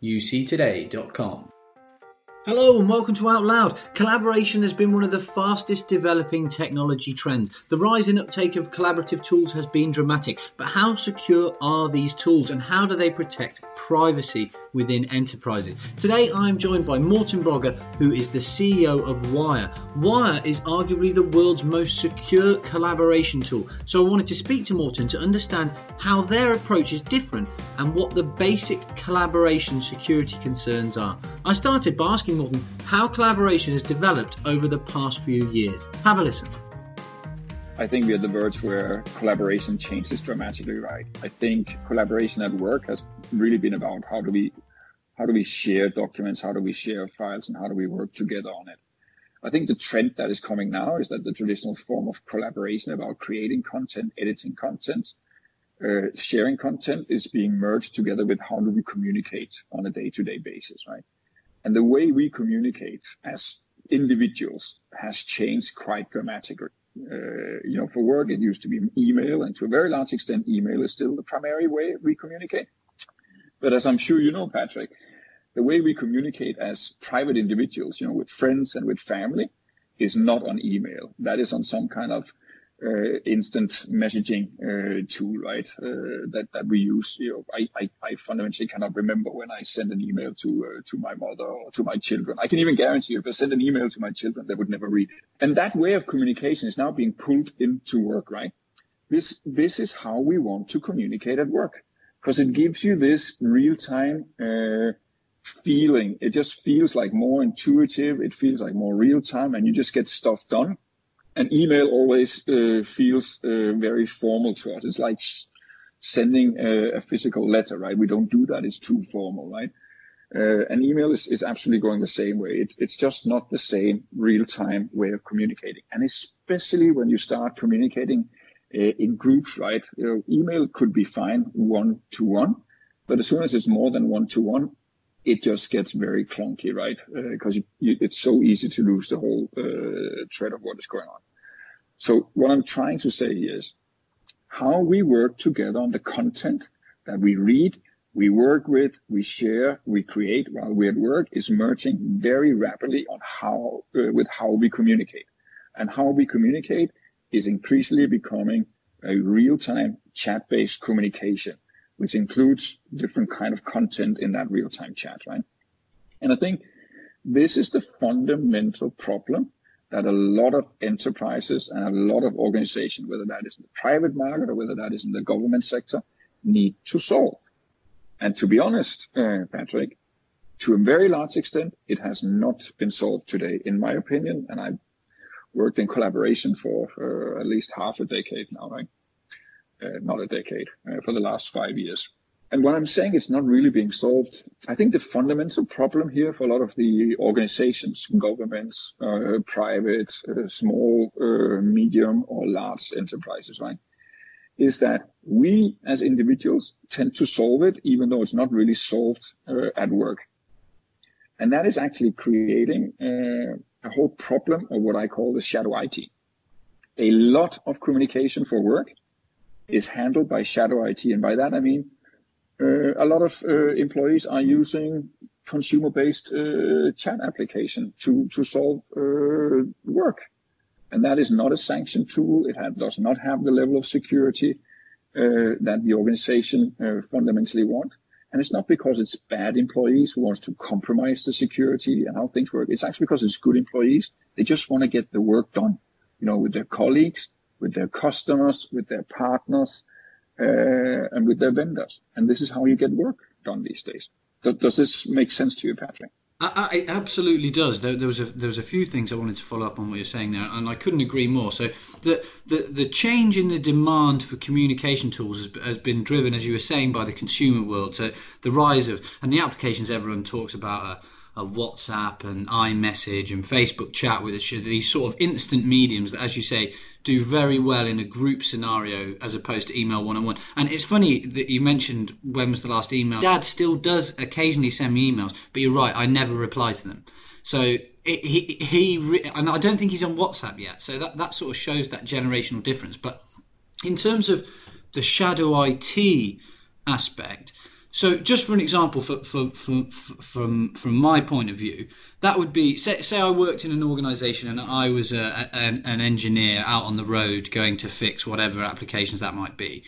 uctoday.com. Hello and welcome to Out Loud. Collaboration has been one of the fastest developing technology trends. The rise in uptake of collaborative tools has been dramatic, but how secure are these tools and how do they protect privacy within enterprises? Today I'm joined by Morten Brogger, who is the CEO of Wire. Wire is arguably the world's most secure collaboration tool, so I wanted to speak to Morten to understand how their approach is different and what the basic collaboration security concerns are. I started by asking How collaboration has developed over the past few years. Have a listen. I think we're at the verge where collaboration changes dramatically, right? I think collaboration at work has really been about how do we how do we share documents, how do we share files, and how do we work together on it. I think the trend that is coming now is that the traditional form of collaboration about creating content, editing content, uh, sharing content is being merged together with how do we communicate on a day-to-day basis, right? And the way we communicate as individuals has changed quite dramatically. Uh, you know, for work, it used to be email, and to a very large extent, email is still the primary way we communicate. But as I'm sure you know, Patrick, the way we communicate as private individuals, you know, with friends and with family, is not on email. That is on some kind of uh, instant messaging uh, tool, right? Uh, that that we use. You know, I, I, I fundamentally cannot remember when I send an email to uh, to my mother or to my children. I can even guarantee you, if I send an email to my children, they would never read it. And that way of communication is now being pulled into work, right? This this is how we want to communicate at work because it gives you this real time. Uh, feeling it just feels like more intuitive it feels like more real time and you just get stuff done and email always uh, feels uh, very formal to us. It's like sending a, a, physical letter, right? We don't do that. It's too formal, right? Uh, and email is, is absolutely going the same way. It, it's just not the same real time way of communicating. And especially when you start communicating uh, in groups, right? You know, email could be fine one to one, but as soon as it's more than one to one, it just gets very clunky, right? Because uh, it's so easy to lose the whole uh, thread of what is going on. So what I'm trying to say is how we work together on the content that we read, we work with, we share, we create while we're at work is merging very rapidly on how uh, with how we communicate. And how we communicate is increasingly becoming a real-time chat-based communication, which includes different kind of content in that real-time chat, right? And I think this is the fundamental problem that a lot of enterprises and a lot of organizations, whether that is in the private market or whether that is in the government sector, need to solve. And to be honest, uh, Patrick, to a very large extent, it has not been solved today, in my opinion. And I've worked in collaboration for, for at least half a decade now, right? Uh, not a decade, uh, for the last five years. And what I'm saying is not really being solved. I think the fundamental problem here for a lot of the organizations, governments, uh, private, uh, small, uh, medium, or large enterprises, right, is that we as individuals tend to solve it, even though it's not really solved uh, at work. And that is actually creating a whole problem of what I call the shadow IT. A lot of communication for work is handled by shadow IT. And by that, I mean, uh, a lot of uh, employees are using consumer-based uh, chat application to to solve work, and that is not a sanctioned tool. It does not have the level of security that the organization fundamentally want. And it's not because it's bad employees who wants to compromise the security and how things work. It's actually because it's good employees. They just want to get the work done, you know, with their colleagues, with their customers, with their partners, uh, and with their vendors. And this is how you get work done these days. Does this make sense to you, Patrick? I, I, it absolutely does. There, there, was a there was a few things I wanted to follow up on what you're saying there, and I couldn't agree more. So the the, the change in the demand for communication tools has, has been driven, as you were saying, by the consumer world. So the rise of and the applications everyone talks about are a WhatsApp and iMessage and Facebook chat with these sort of instant mediums that, as you say, do very well in a group scenario as opposed to email one on one. And it's funny that you mentioned when was the last email. Dad still does occasionally send me emails, but you're right, I never reply to them. So it, he he and I don't think he's on WhatsApp yet. So that that sort of shows that generational difference. But in terms of the shadow IT aspect, So, just for an example, for, for, for, from from my point of view, that would be say, say I worked in an organisation and I was a, an, an engineer out on the road going to fix whatever applications that might be.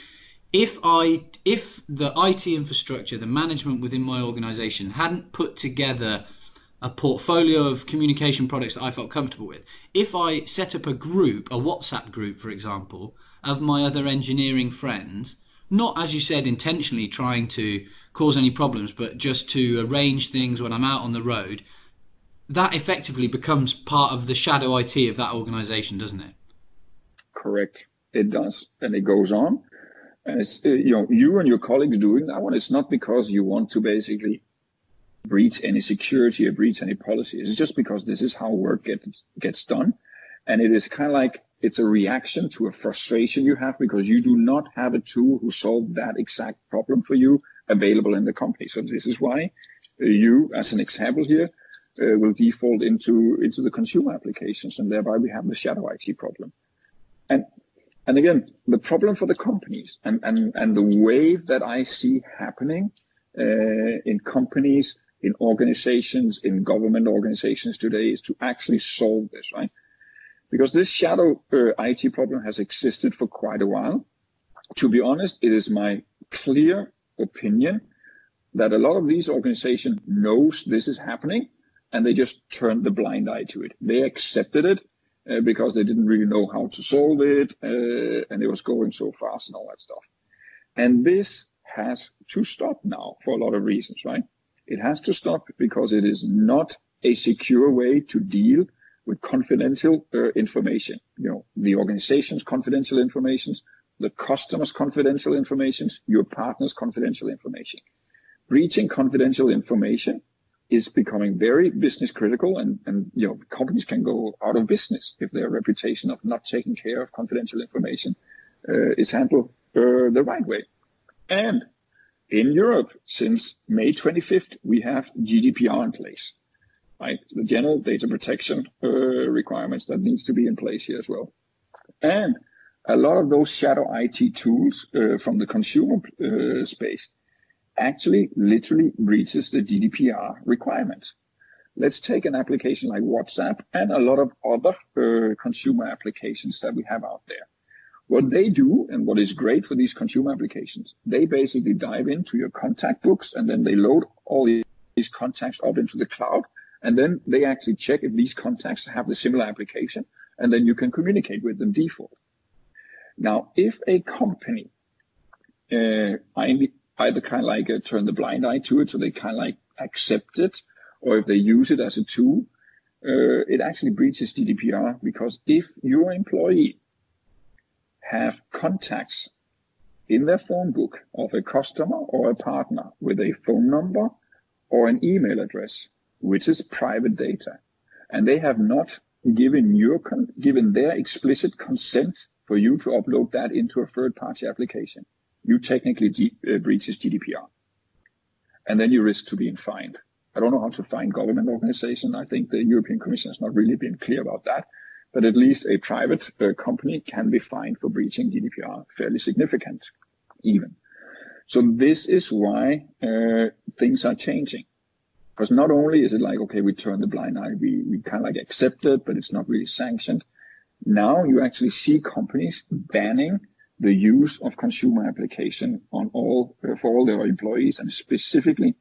If I if the IT infrastructure, the management within my organisation hadn't put together a portfolio of communication products that I felt comfortable with. If I set up a group, a WhatsApp group, for example, of my other engineering friends, not as you said intentionally trying to cause any problems, but just to arrange things when I'm out on the road, that effectively becomes part of the shadow IT of that organization, doesn't it? Correct. It does. And it goes on. And it's, uh, you know, you and your colleagues doing that one, it's not because you want to basically breach any security or breach any policy. It's just because this is how work gets, gets done. And it is kind of like it's a reaction to a frustration you have because you do not have a tool who solved that exact problem for you available in the company. So this is why uh, you, as an example here, uh, will default into into the consumer applications, and thereby we have the shadow IT problem. And and again, the problem for the companies and and and the wave that I see happening uh, in companies, in organizations, in government organizations today is to actually solve this, right? Because this shadow uh, IT problem has existed for quite a while. To be honest, it is my clear opinion that a lot of these organizations knows this is happening and they just turned the blind eye to it. They accepted it uh, because they didn't really know how to solve it uh, and it was going so fast and all that stuff. And this has to stop now for a lot of reasons, right? It has to stop because it is not a secure way to deal with confidential uh, information. You know, the organization's confidential information, the customer's confidential information, your partner's confidential information. Breaching confidential information is becoming very business critical and, and you know companies can go out of business if their reputation of not taking care of confidential information uh, is handled uh, the right way. And in Europe, since May 25th, we have GDPR in place right? The general data protection uh, requirements that needs to be in place here as well. And a lot of those shadow IT tools uh, from the consumer uh, space actually literally breaches the GDPR requirements. Let's take an application like WhatsApp and a lot of other uh, consumer applications that we have out there. What they do and what is great for these consumer applications, they basically dive into your contact books and then they load all these contacts up into the cloud and then they actually check if these contacts have the similar application, and then you can communicate with them default. Now, if a company uh, either kind of like uh, turn the blind eye to it, so they kind of like accept it, or if they use it as a tool, uh, it actually breaches GDPR because if your employee have contacts in their phone book of a customer or a partner with a phone number or an email address, which is private data. And they have not given your given their explicit consent for you to upload that into a third party application. You technically uh, breaches GDPR. And then you risk to being fined. I don't know how to find government organization. I think the European Commission has not really been clear about that. But at least a private uh, company can be fined for breaching GDPR, fairly significant even. So this is why uh, things are changing. Because not only is it like, okay, we turn the blind eye, we, we kind of like accept it, but it's not really sanctioned. Now you actually see companies banning the use of consumer application on all for all their employees, and specifically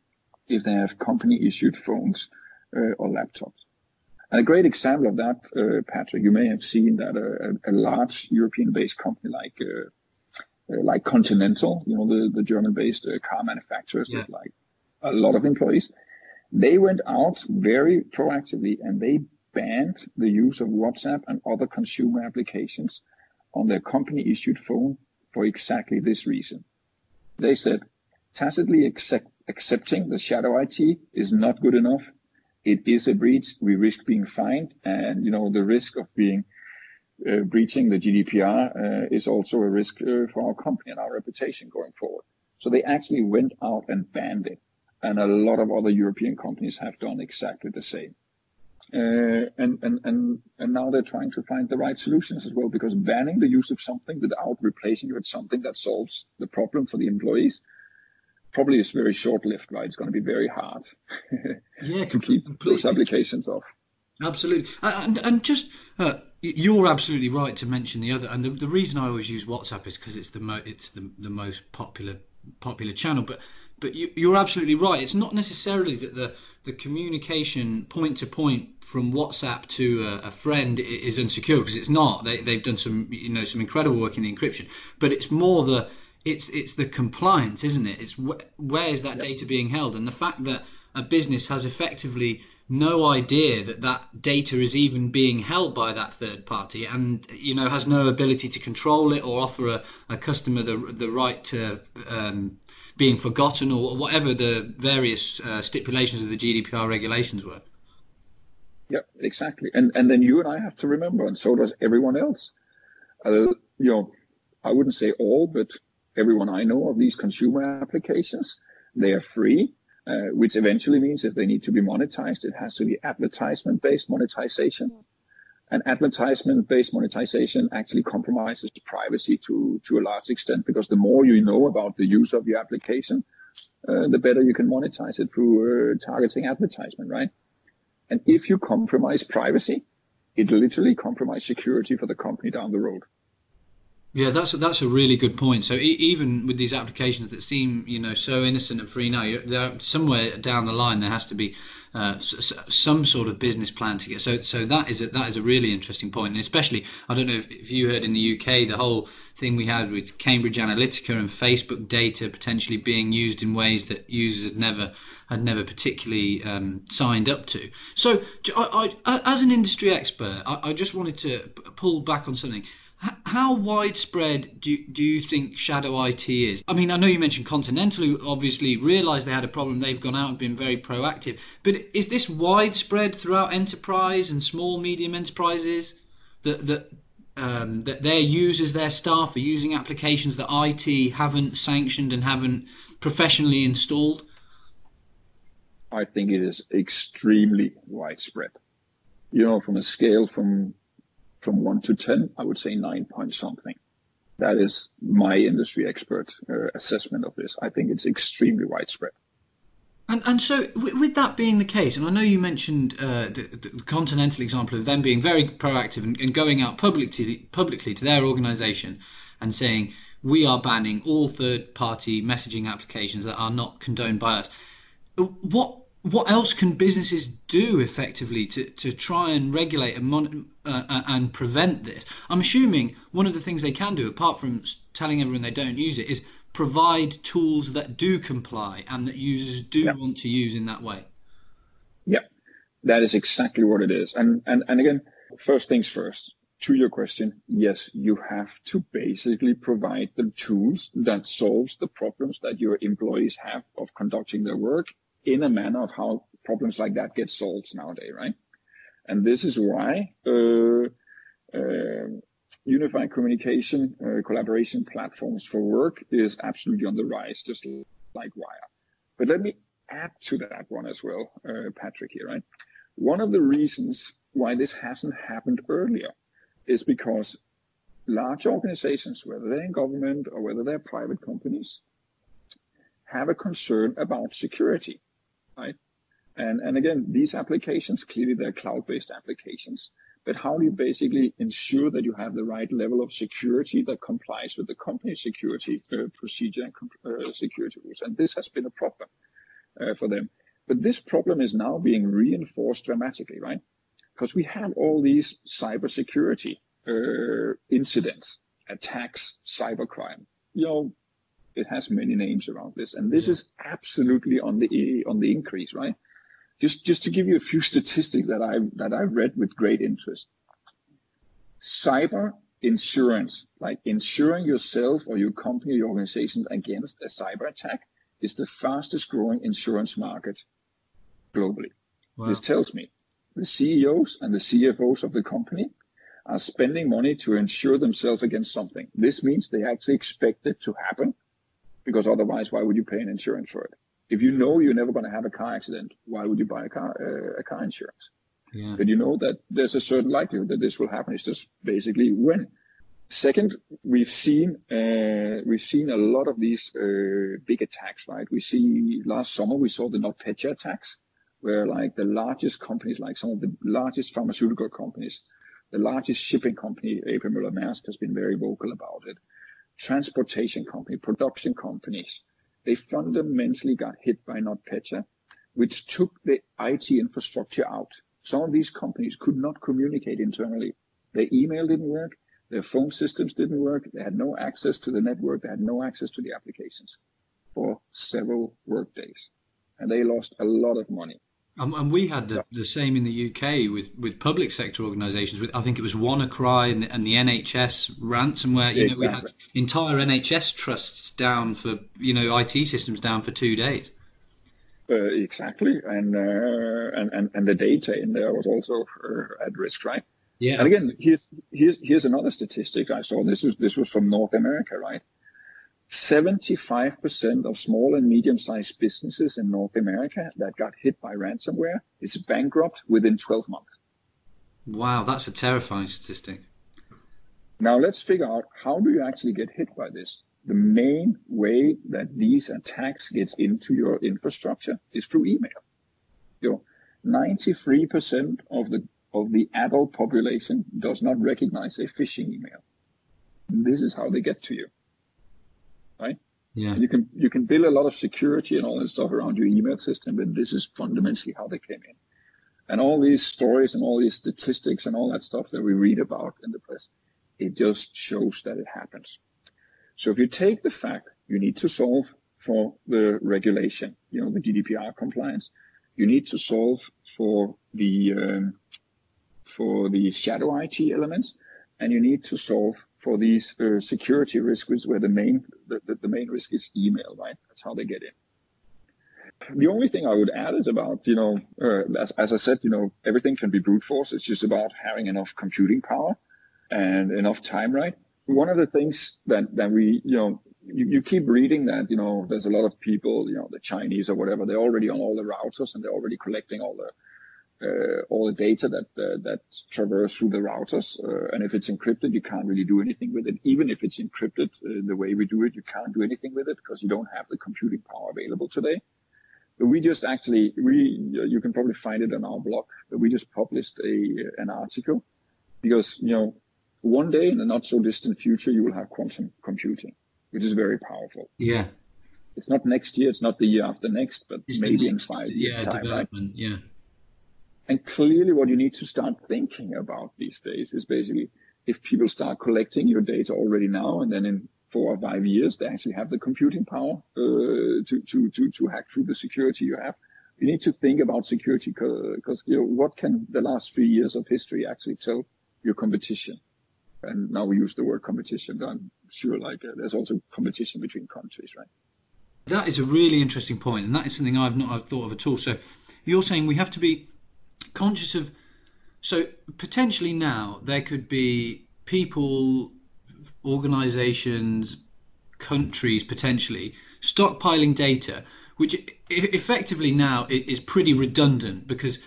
if they have company issued phones uh, or laptops. And a great example of that, uh, Patrick, you may have seen that a, a large European-based company like uh, uh like Continental, you know, the, the German-based uh, car manufacturers yeah. with like a lot of employees, they went out very proactively and they banned the use of WhatsApp and other consumer applications on their company issued phone for exactly this reason. They said tacitly accept, accepting the shadow IT is not good enough. It is a breach. We risk being fined and, you know, the risk of being uh, breaching the GDPR uh, is also a risk uh, for our company and our reputation going forward. So they actually went out and banned it and a lot of other European companies have done exactly the same. Uh, and, and, and, and now they're trying to find the right solutions as well, because banning the use of something without replacing it with something that solves the problem for the employees probably is very short-lived, right? It's going to be very hard yeah, to keep completely. those applications off. Absolutely, and and just uh, you're absolutely right to mention the other, and the, the reason I always use WhatsApp is because it's the mo- it's the, the most popular popular channel. But but you, are absolutely right. It's not necessarily that the the communication point to point from WhatsApp to a, a friend is insecure because it's not. They they've done some you know some incredible work in the encryption, but it's more the it's it's the compliance, isn't it? It's wh- where is that yep. data being held, and the fact that a business has effectively no idea that that data is even being held by that third party and you know has no ability to control it or offer a, a customer the, the right to um, being forgotten or whatever the various uh, stipulations of the GDPR regulations were. Yeah, exactly. And and then you and I have to remember, and so does everyone else. Uh, you know, I wouldn't say all, but everyone I know of these consumer applications, they are free uh, which eventually means if they need to be monetized, it has to be advertisement based monetization. And advertisement based monetization actually compromises privacy to, to a large extent because the more you know about the use of your application, uh, the better you can monetize it through uh, targeting advertisement, right? And if you compromise privacy, it literally compromises security for the company down the road. Yeah, that's a, that's a really good point. So e- even with these applications that seem, you know, so innocent and free now, somewhere down the line there has to be uh, s- some sort of business plan to get. So so that is a, that is a really interesting point, and especially I don't know if, if you heard in the UK the whole thing we had with Cambridge Analytica and Facebook data potentially being used in ways that users had never had never particularly um, signed up to. So I, I, as an industry expert, I, I just wanted to pull back on something how widespread do, do you think shadow IT is? I mean, I know you mentioned Continental, who obviously realised they had a problem. They've gone out and been very proactive. But is this widespread throughout enterprise and small, medium enterprises that that um, that their users, their staff are using applications that IT haven't sanctioned and haven't professionally installed? I think it is extremely widespread. You know, from a scale from from one to 10, I would say nine point something. That is my industry expert uh, assessment of this. I think it's extremely widespread. And, and so, with that being the case, and I know you mentioned uh, the, the, Continental example of them being very proactive and, and going out publicly, publicly to their organisation and saying, we are banning all third party messaging applications that are not condoned by us. What what else can businesses do effectively to, to try and regulate and, mon- uh, uh, and prevent this? I'm assuming one of the things they can do, apart from telling everyone they don't use it, is provide tools that do comply and that users do yeah. want to use in that way. Yeah, that is exactly what it is. And, and, and again, first things first, to your question, yes, you have to basically provide the tools that solves the problems that your employees have of conducting their work in a manner of how problems like that get solved nowadays, right? And this is why uh, uh, unified communication uh, collaboration platforms for work is absolutely on the rise, just like Wire. But let me add to that one as well, uh, Patrick here, right? One of the reasons why this hasn't happened earlier is because large organizations, whether they're in government or whether they're private companies, have a concern about security right? And, and again, these applications, clearly they're cloud-based applications, but how do you basically ensure that you have the right level of security that complies with the company security uh, procedure and uh, security rules? And this has been a problem uh, for them. But this problem is now being reinforced dramatically, right? Because we have all these cybersecurity uh, incidents, attacks, cybercrime. You know, it has many names around this, and this mm-hmm. is absolutely on the on the increase, right? Just just to give you a few statistics that I that I've read with great interest. Cyber insurance, like insuring yourself or your company or your organization against a cyber attack, is the fastest growing insurance market globally. Wow. This tells me the CEOs and the CFOs of the company are spending money to insure themselves against something. This means they actually expect it to happen because otherwise, why would you pay an insurance for it? If you know you're never going to have a car accident, why would you buy a car uh, a car insurance? Yeah. But you know that there's a certain likelihood that this will happen. It's just basically when. Second, we've seen uh, we've seen a lot of these uh, big attacks, right? We see last summer we saw the NotPetya attacks, where like the largest companies, like some of the largest pharmaceutical companies, the largest shipping company, AP Møller Maersk, has been very vocal about it. Transportation company, production companies, they fundamentally got hit by NotPetya, which took the IT infrastructure out. Some of these companies could not communicate internally. Their email didn't work their phone systems didn't work. They had no access to the network. They had no access to the applications for several workdays. And they lost a lot of money. Um, and we had the, the same in the UK with, with public sector organisations. With I think it was WannaCry and the, and the NHS ransomware. You exactly. know, we had entire NHS trusts down for you know IT systems down for two days. Uh, exactly, and, uh, and and and the data in there was also uh, at risk, right? Yeah. And again, here's here's here's another statistic I saw. This was this was from North America, right? 75% of small and medium-sized businesses in North America that got hit by ransomware is bankrupt within 12 months. Wow, that's a terrifying statistic. Now let's figure out how do you actually get hit by this? The main way that these attacks gets into your infrastructure is through email. You know, 93% of the of the adult population does not recognize a phishing email. This is how they get to you, Yeah. you can you can build a lot of security and all that stuff around your email system, but this is fundamentally how they came in. And all these stories and all these statistics and all that stuff that we read about in the press, it just shows that it happens. So if you take the fact you need to solve for the regulation, you know, the GDPR compliance, you need to solve for the um, for the shadow IT elements, and you need to solve for these uh, security risks where the main the, the, the, main risk is email, right? That's how they get in. The only thing I would add is about, you know, uh, as, as I said, you know, everything can be brute force. It's just about having enough computing power and enough time, right? One of the things that, that we, you know, you, you keep reading that, you know, there's a lot of people, you know, the Chinese or whatever, they're already on all the routers and they're already collecting all the uh, all the data that uh, that traverse through the routers. Uh, and if it's encrypted, you can't really do anything with it. Even if it's encrypted the way we do it, you can't do anything with it because you don't have the computing power available today. But we just actually we you can probably find it on our blog. But we just published a an article because you know one day in the not so distant future you will have quantum computing, which is very powerful. Yeah. It's not next year, it's not the year after next, but it's maybe next, in five years yeah, time, development, right? Yeah. And clearly, what you need to start thinking about these days is basically if people start collecting your data already now, and then in four or five years they actually have the computing power uh, to, to, to, to hack through the security you have. You need to think about security because you know what can the last three years of history actually tell your competition? And now we use the word competition, but I'm sure like uh, there's also competition between countries, right? That is a really interesting point, and that is something I've not I've thought of at all. So you're saying we have to be conscious of so potentially now there could be people organizations countries potentially stockpiling data which effectively now is pretty redundant because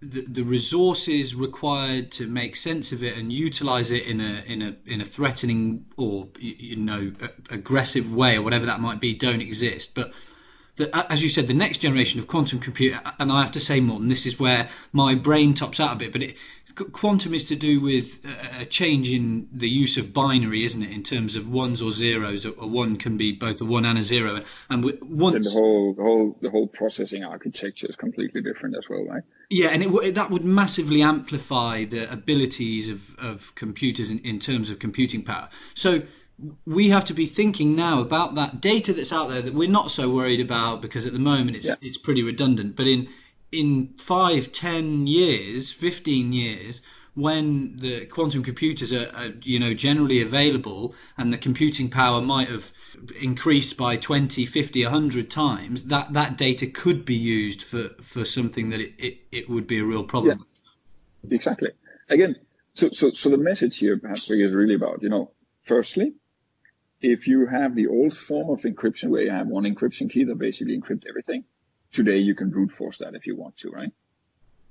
the, the resources required to make sense of it and utilize it in a in a in a threatening or you know aggressive way or whatever that might be don't exist. But that, as you said, the next generation of quantum computer, and I have to say, Morten, this is where my brain tops out a bit, but it, quantum is to do with a change in the use of binary, isn't it, in terms of ones or zeros? A, one can be both a one and a zero, and once and the whole the whole the whole processing architecture is completely different as well, right? Yeah, and it, that would massively amplify the abilities of, of computers in, in terms of computing power. So we have to be thinking now about that data that's out there that we're not so worried about because at the moment it's yeah. it's pretty redundant. But in in five, ten years, fifteen years, when the quantum computers are, are, you know generally available and the computing power might have increased by 20 50 100 times that that data could be used for for something that it, it, it would be a real problem yeah, exactly again so so so the message here perhaps is really about you know firstly if you have the old form of encryption where you have one encryption key that basically encrypts everything, today you can brute force that if you want to, right?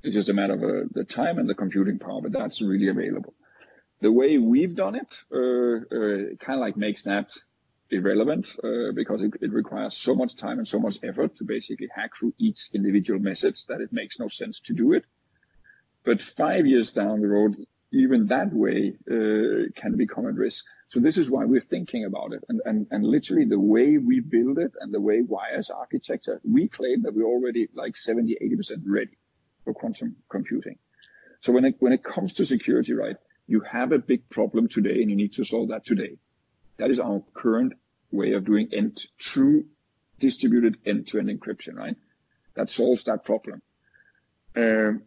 It's just a matter of uh, the time and the computing power, but that's really available. the way we've done it uh, uh, kind of like makes that irrelevant uh, because it, it, requires so much time and so much effort to basically hack through each individual message that it makes no sense to do it. But five years down the road, even that way uh, can become at risk. So this is why we're thinking about it. And, and, and literally the way we build it and the way Wire's architecture, we claim that we're already like 70, 80% ready for quantum computing. So when it, when it comes to security, right, you have a big problem today and you need to solve that today. That is our current way of doing end, true distributed end-to-end encryption, right? That solves that problem. Um,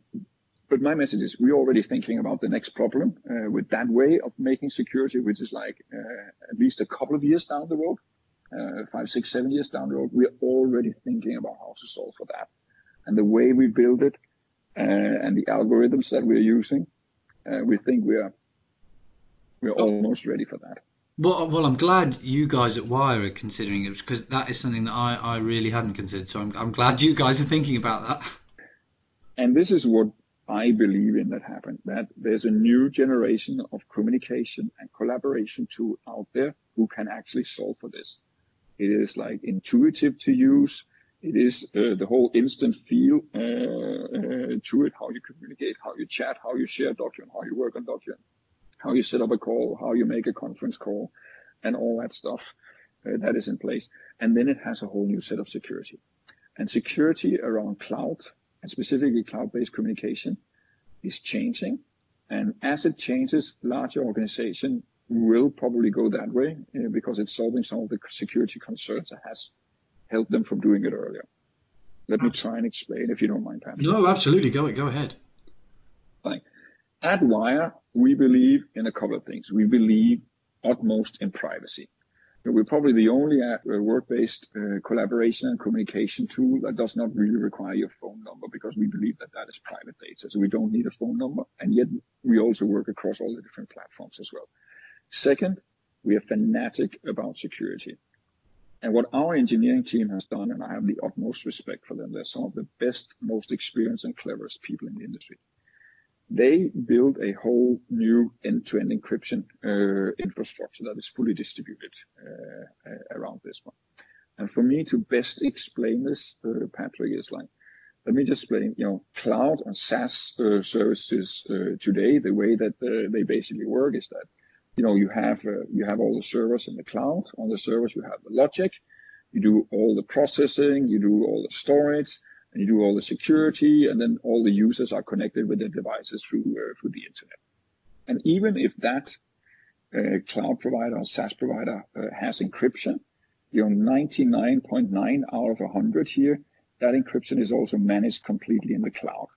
but my message is we're already thinking about the next problem uh, with that way of making security, which is like uh, at least a couple of years down the road, uh, five, six, seven years down the road. We're already thinking about how to solve for that. And the way we build it uh, and the algorithms that we're using, uh, we think we are we're almost ready for that. Well, well, I'm glad you guys at Wire are considering it because that is something that I, I really hadn't considered. So I'm, I'm glad you guys are thinking about that. And this is what I believe in that happened. That there's a new generation of communication and collaboration tool out there who can actually solve for this. It is like intuitive to use. It is uh, the whole instant feel uh, uh, to it, how you communicate, how you chat, how you share document, how you work on document how you set up a call, how you make a conference call, and all that stuff uh, that is in place. And then it has a whole new set of security. And security around cloud, and specifically cloud-based communication, is changing. And as it changes, larger organization will probably go that way uh, because it's solving some of the security concerns that has helped them from doing it earlier. Let me try and explain if you don't mind, Patrick. No, absolutely. Go go ahead. Fine. At Wire, we believe in a couple of things. We believe utmost in privacy. We're probably the only work-based uh, collaboration and communication tool that does not really require your phone number because we believe that that is private data. So we don't need a phone number. And yet we also work across all the different platforms as well. Second, we are fanatic about security. And what our engineering team has done, and I have the utmost respect for them, they're some of the best, most experienced and cleverest people in the industry they build a whole new end-to-end encryption uh, infrastructure that is fully distributed uh, uh, around this one. And for me to best explain this, uh, Patrick, is like, let me just explain, you know, cloud and SaaS uh, services uh, today, the way that they basically work is that, you know, you have you have all the servers in the cloud. On the servers, you have the logic. You do all the processing. You do all the storage you do all the security, and then all the users are connected with their devices through uh, through the internet. And even if that uh, cloud provider or SaaS provider uh, has encryption, you know, 99.9 out of 100 here, that encryption is also managed completely in the cloud.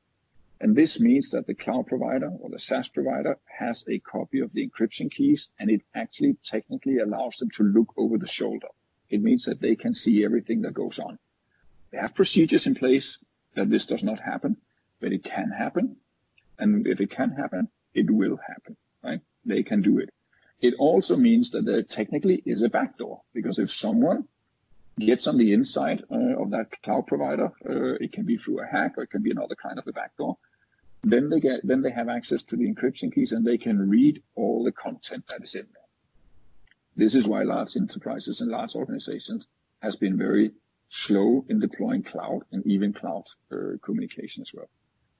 And this means that the cloud provider or the SaaS provider has a copy of the encryption keys, and it actually technically allows them to look over the shoulder. It means that they can see everything that goes on. They have procedures in place that this does not happen, but it can happen. And if it can happen, it will happen, right? They can do it. It also means that there technically is a backdoor because if someone gets on the inside uh, of that cloud provider, uh, it can be through a hack or it can be another kind of a backdoor. Then they get, then they have access to the encryption keys and they can read all the content that is in there. This is why large enterprises and large organizations has been very slow in deploying cloud and even cloud uh, communication as well.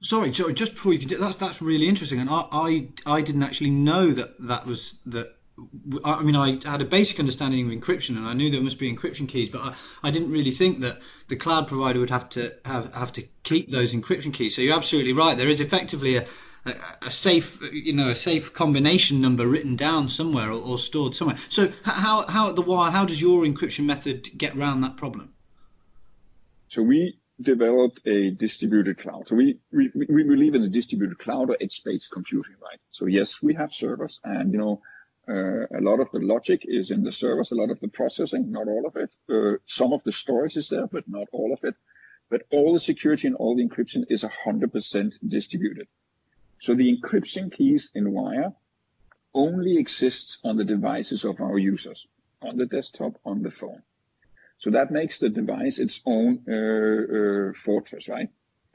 Sorry, sorry. Just before you can, do that's that's really interesting, and I, I I didn't actually know that that was that. I mean, I had a basic understanding of encryption, and I knew there must be encryption keys, but I, I didn't really think that the cloud provider would have to have have to keep those encryption keys. So you're absolutely right. There is effectively a a, a safe, you know, a safe combination number written down somewhere or, or stored somewhere. So how how at the wire, how does your encryption method get around that problem? So we developed a distributed cloud. So we, we, we believe in a distributed cloud or edge-based computing, right? So yes, we have servers and, you know, uh, a lot of the logic is in the servers, a lot of the processing, not all of it. Uh, some of the storage is there, but not all of it. But all the security and all the encryption is 100% distributed. So the encryption keys in Wire only exists on the devices of our users, on the desktop, on the phone. So that makes the device its own uh, uh, fortress, right?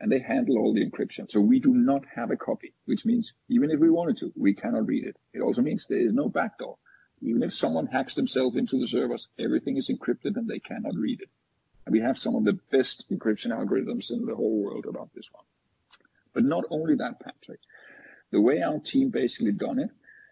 and they handle all the encryption. So we do not have a copy, which means even if we wanted to, we cannot read it. It also means there is no backdoor. Even if someone hacks themselves into the servers, everything is encrypted and they cannot read it. And we have some of the best encryption algorithms in the whole world about this one. But not only that, Patrick. The way our team basically done it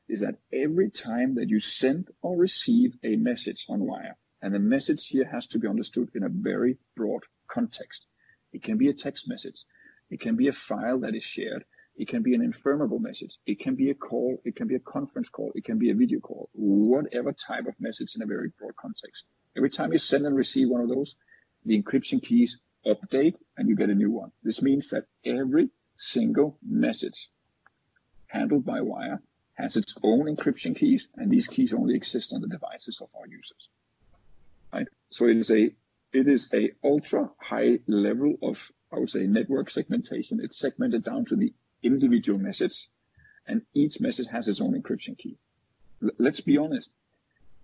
is that every time that you send or receive a message on wire, and the message here has to be understood in a very broad context. It can be a text message. It can be a file that is shared. It can be an ephemeral message. It can be a call. It can be a conference call. It can be a video call. Whatever type of message in a very broad context. Every time you send and receive one of those, the encryption keys update and you get a new one. This means that every single message handled by wire has its own encryption keys, and these keys only exist on the devices of our users. So it is a it is a ultra high level of I would say network segmentation. It's segmented down to the individual message, and each message has its own encryption key. L- let's be honest.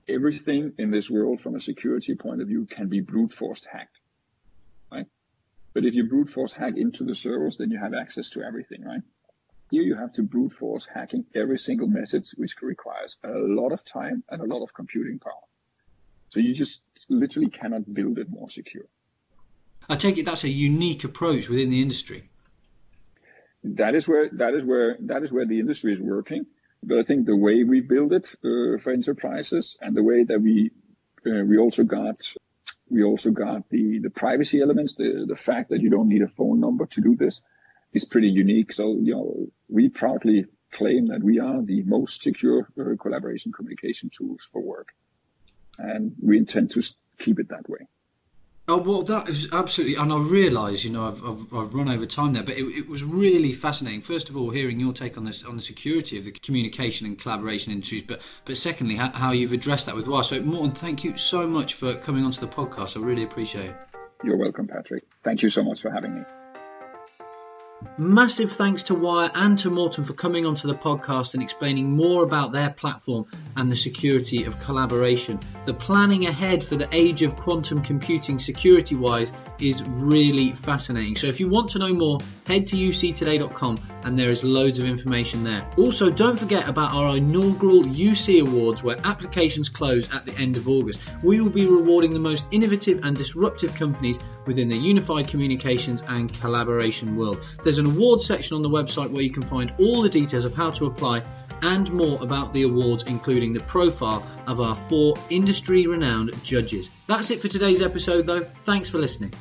Everything in this world, from a security point of view, can be brute force hacked, right? But if you brute force hack into the servers, then you have access to everything, right? Here you have to brute force hacking every single message, which requires a lot of time and a lot of computing power. So you just literally cannot build it more secure. I take it that's a unique approach within the industry. That is where that is where that is where the industry is working. But I think the way we build it uh, for enterprises and the way that we uh, we also got we also got the the privacy elements, the the fact that you don't need a phone number to do this is pretty unique. So you know we proudly claim that we are the most secure uh, collaboration communication tools for work and we intend to keep it that way. Oh well, that is absolutely, and I realise, you know, I've, I've, I've, run over time there, but it, it, was really fascinating. First of all, hearing your take on this on the security of the communication and collaboration industries, but but secondly, how, how you've addressed that with Wire. So, Morten, thank you so much for coming onto the podcast. I really appreciate it. You're welcome, Patrick. Thank you so much for having me. Massive thanks to Wire and to Morten for coming onto the podcast and explaining more about their platform and the security of collaboration. The planning ahead for the age of quantum computing security wise is really fascinating. So if you want to know more, head to uctoday.com and there is loads of information there. Also, don't forget about our inaugural UC Awards where applications close at the end of August. We will be rewarding the most innovative and disruptive companies within the unified communications and collaboration world. There's an awards section on the website where you can find all the details of how to apply and more about the awards, including the profile of our four industry renowned judges. That's it for today's episode, though. Thanks for listening.